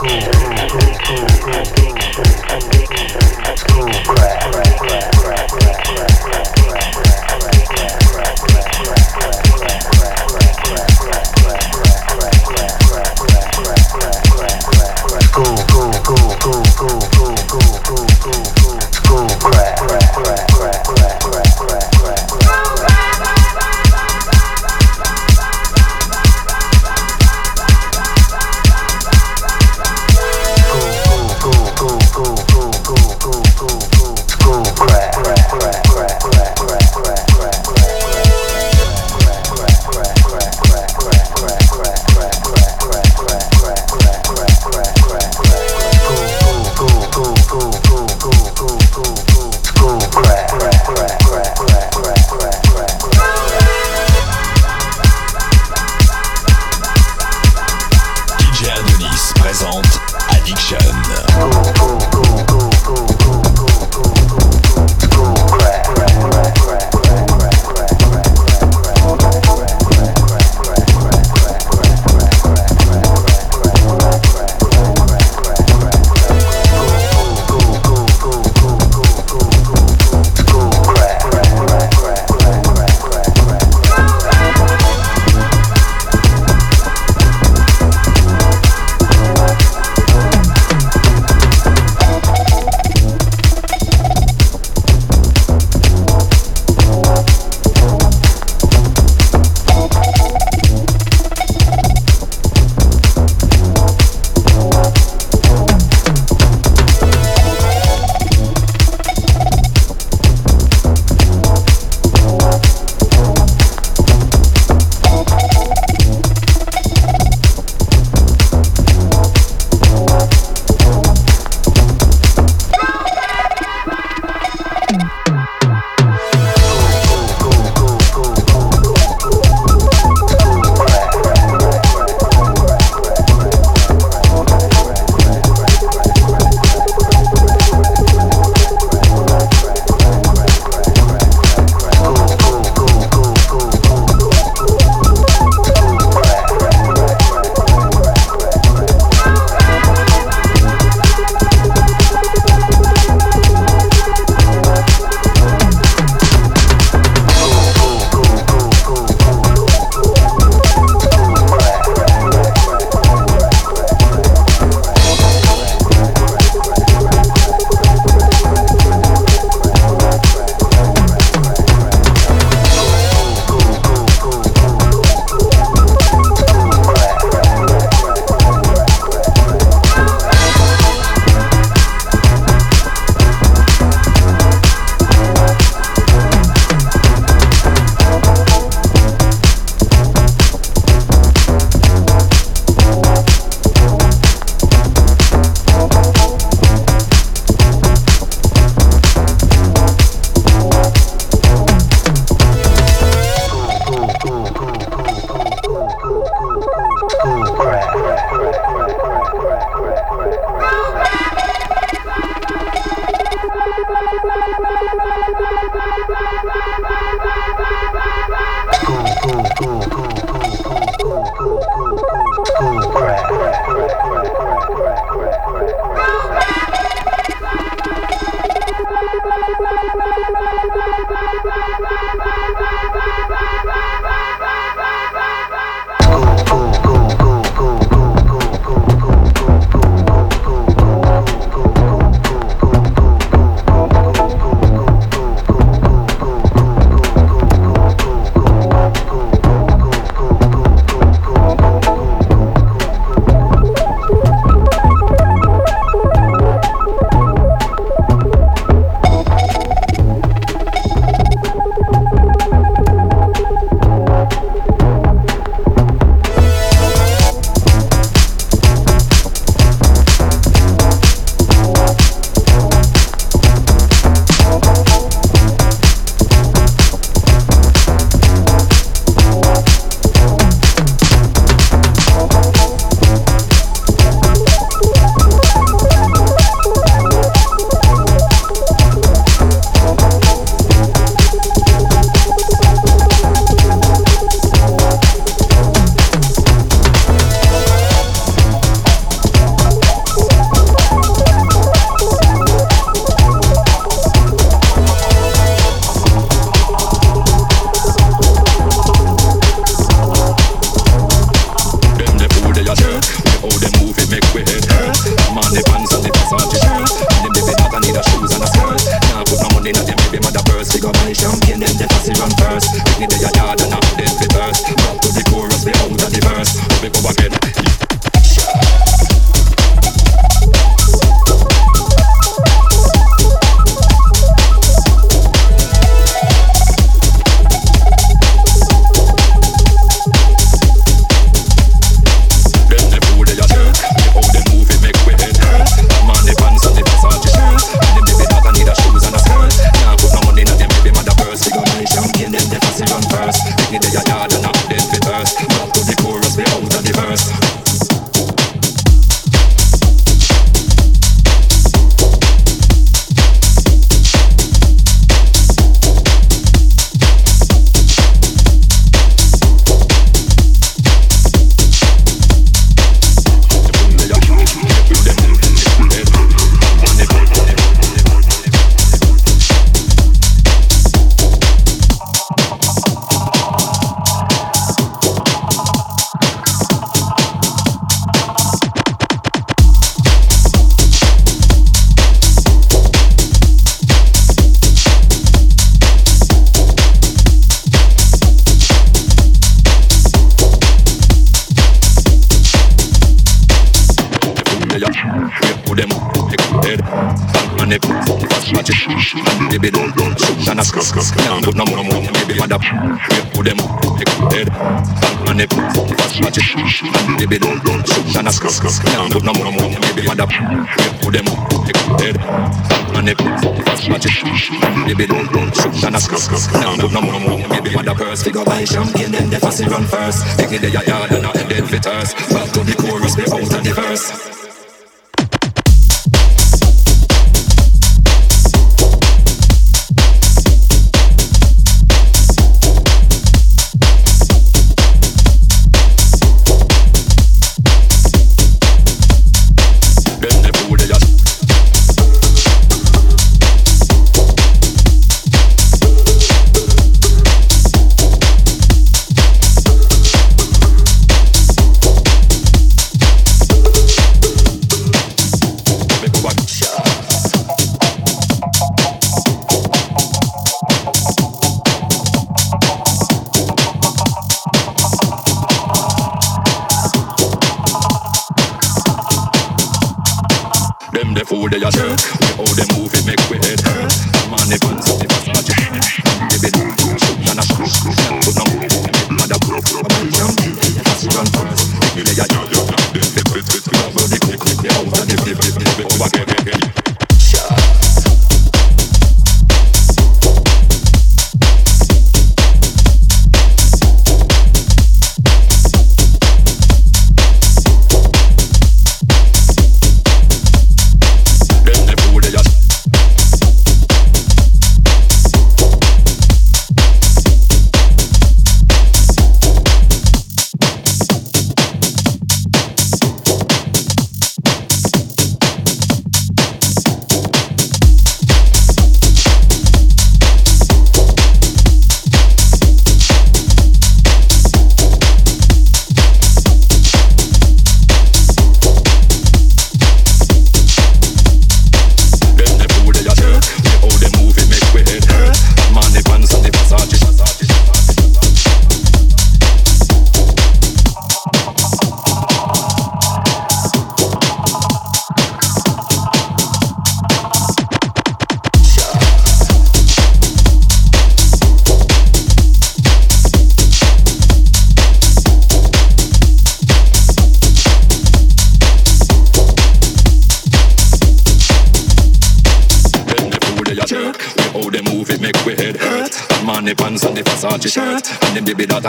cool,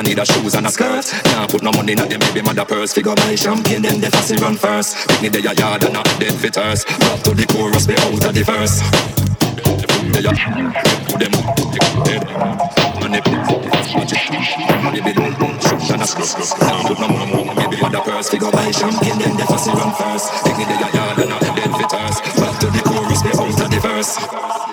I need a shoes and a skirt. Can't put no money in them baby mother purse. Figure buy champagne, then the fussy run first. Pick me the yard and not dead fitters. Back to the chorus, be out of the verse. They are put them head and they watch it. Baby don't shoot and a skirt. Can't put no money baby mother purse. Figure buy champagne, then the fussy run first. Pick me the yard and not dead fitters. Back to the chorus, be out of the verse.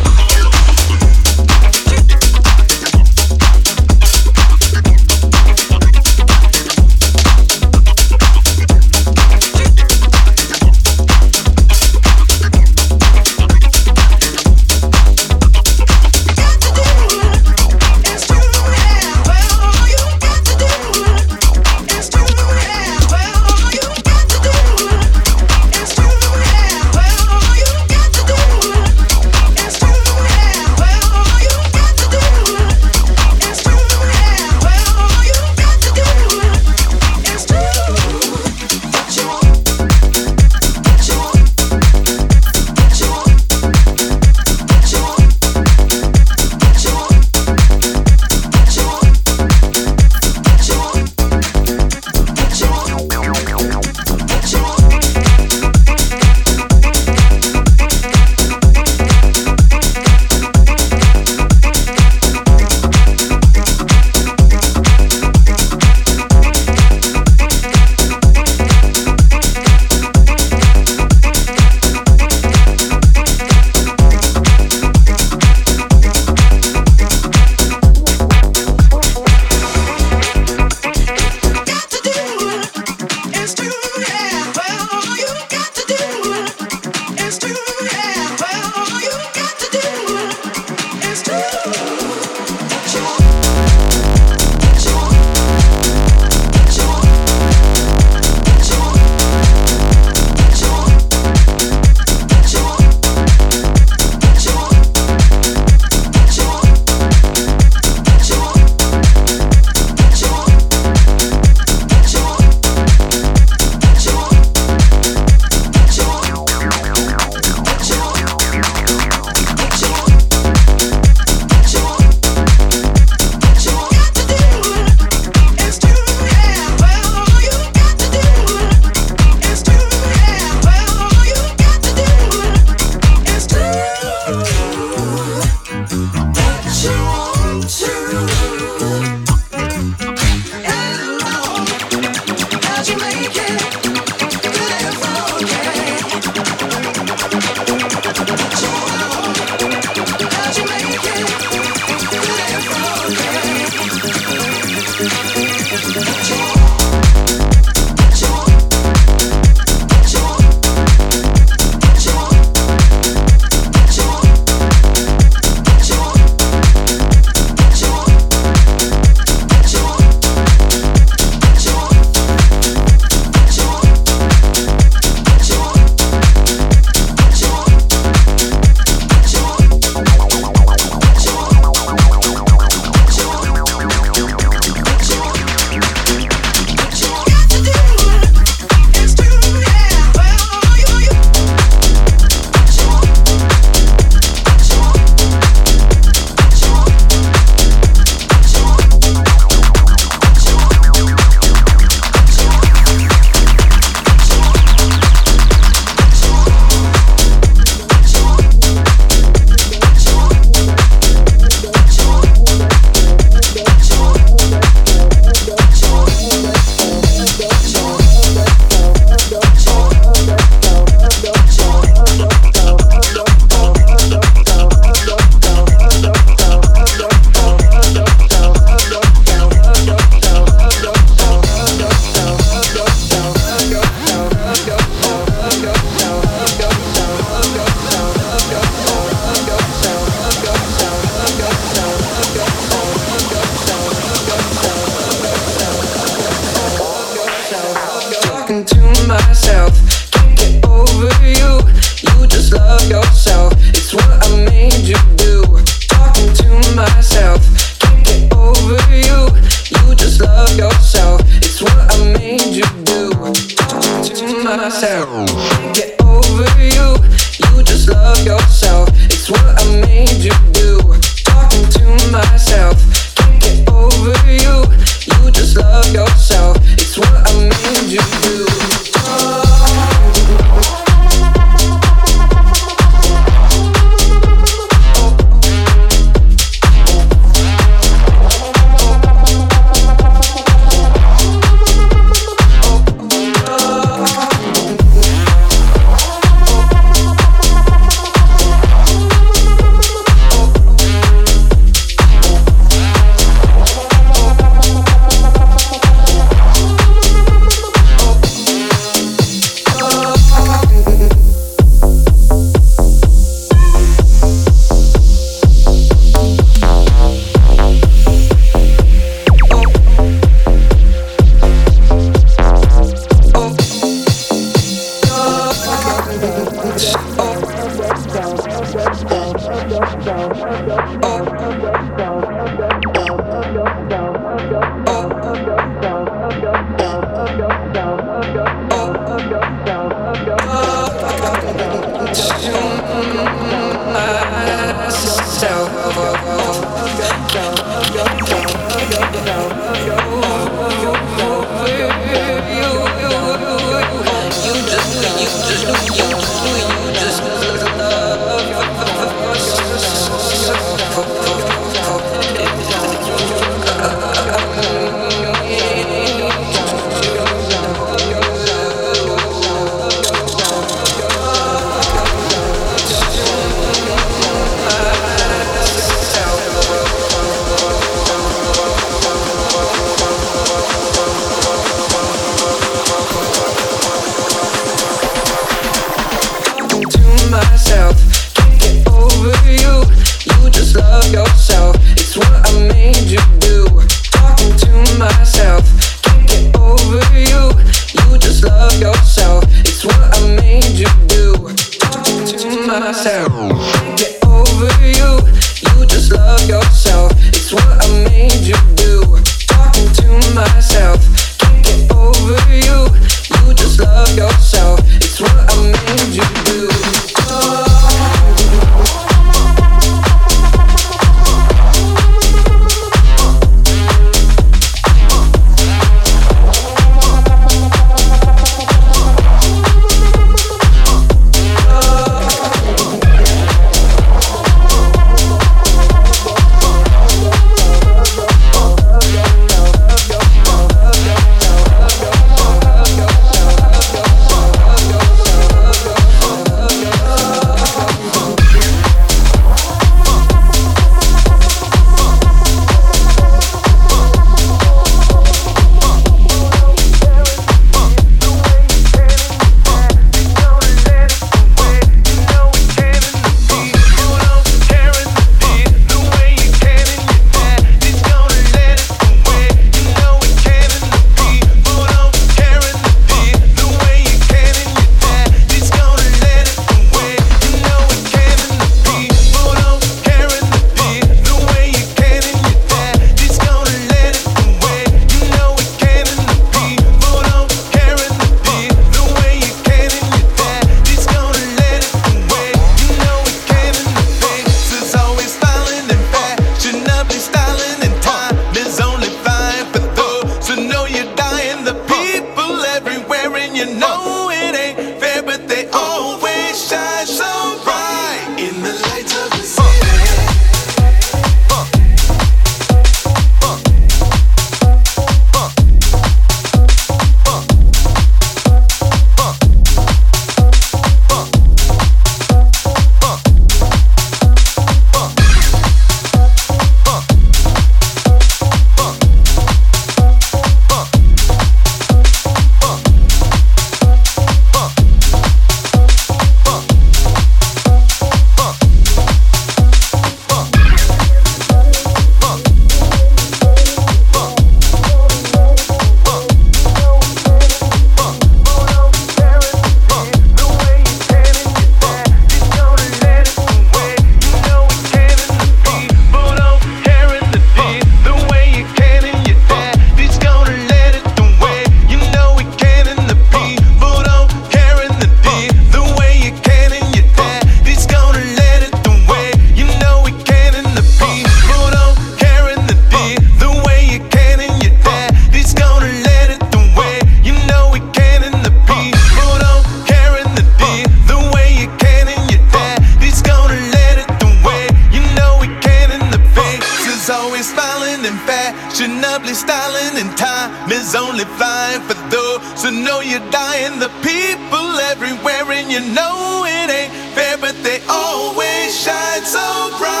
know you're dying. The people everywhere, and you know it ain't fair, but they always shine so bright.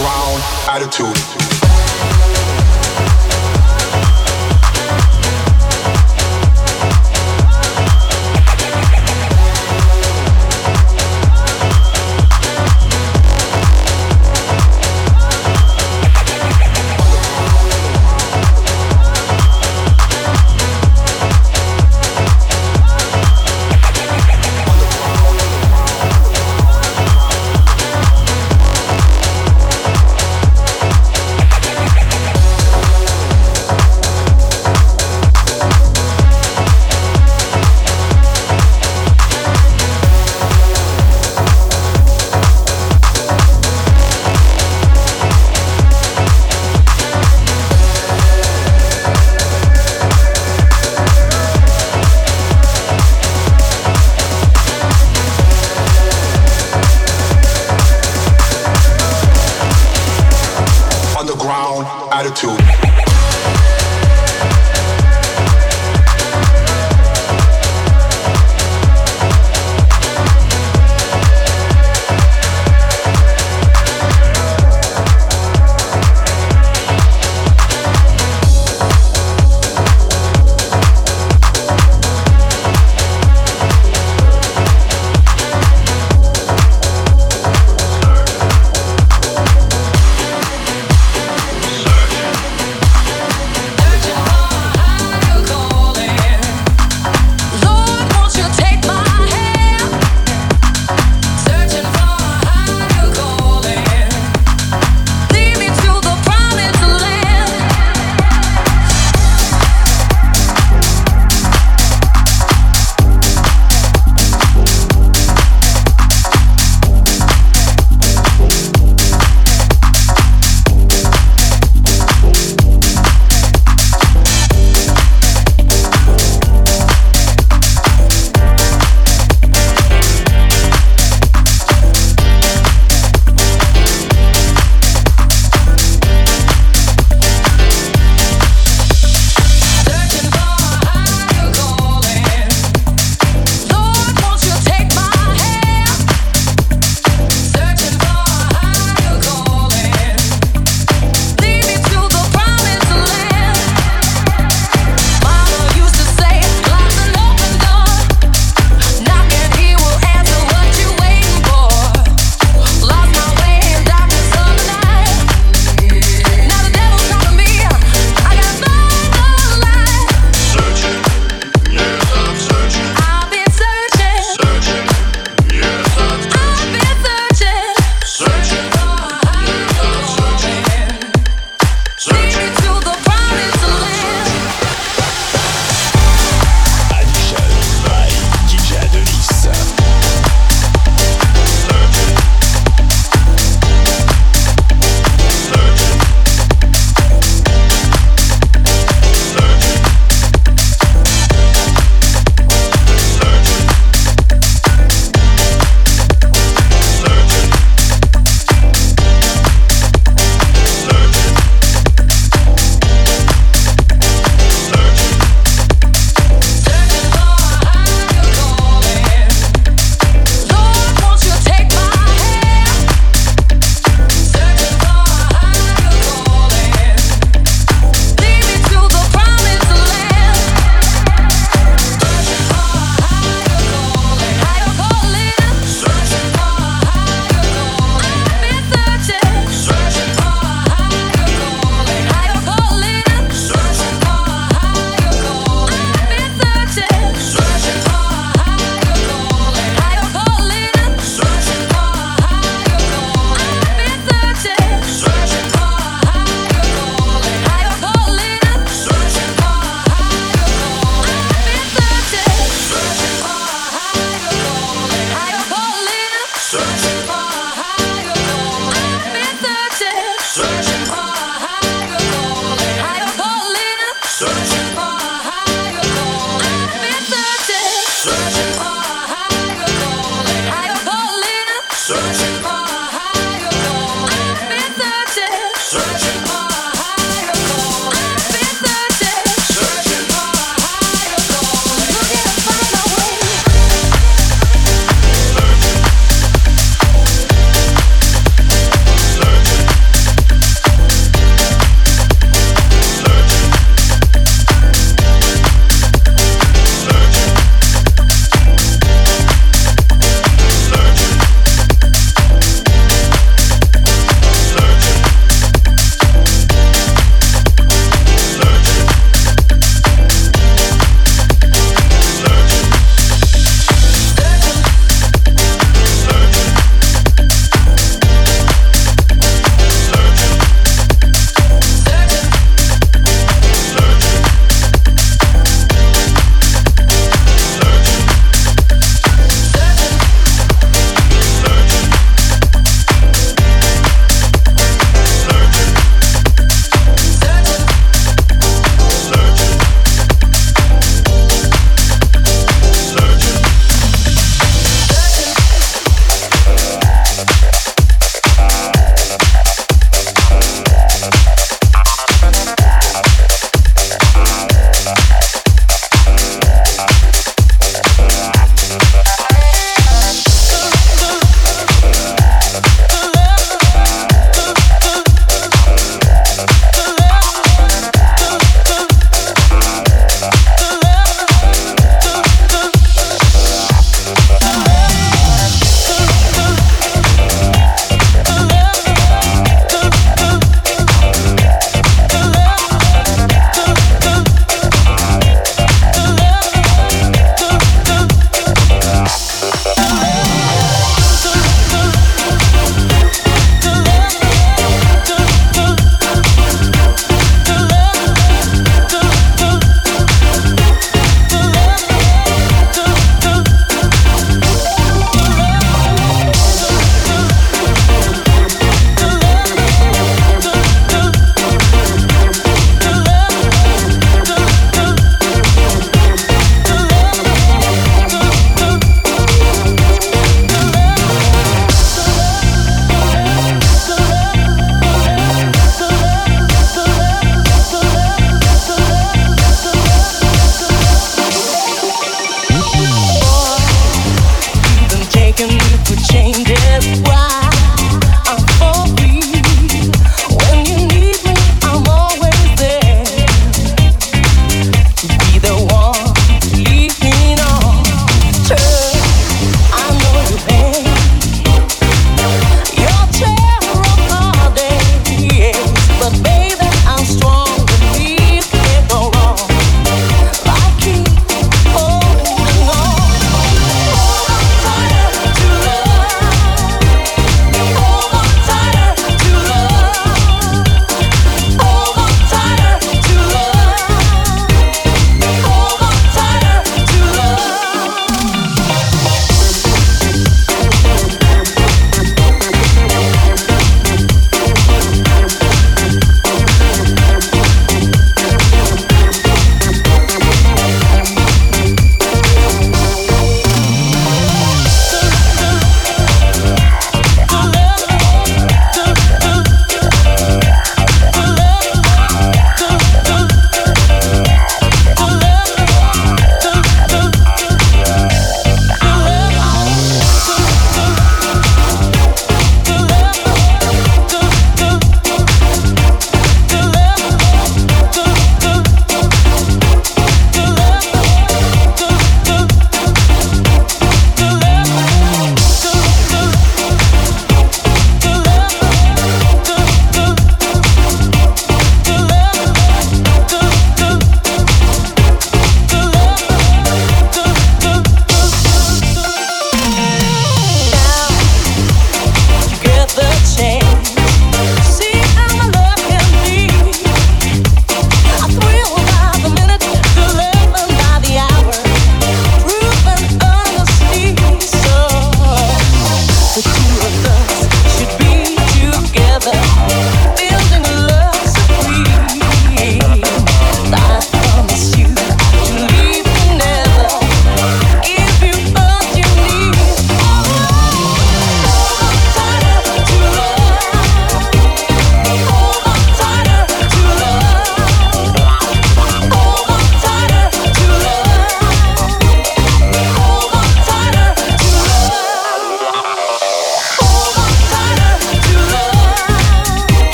ground attitude.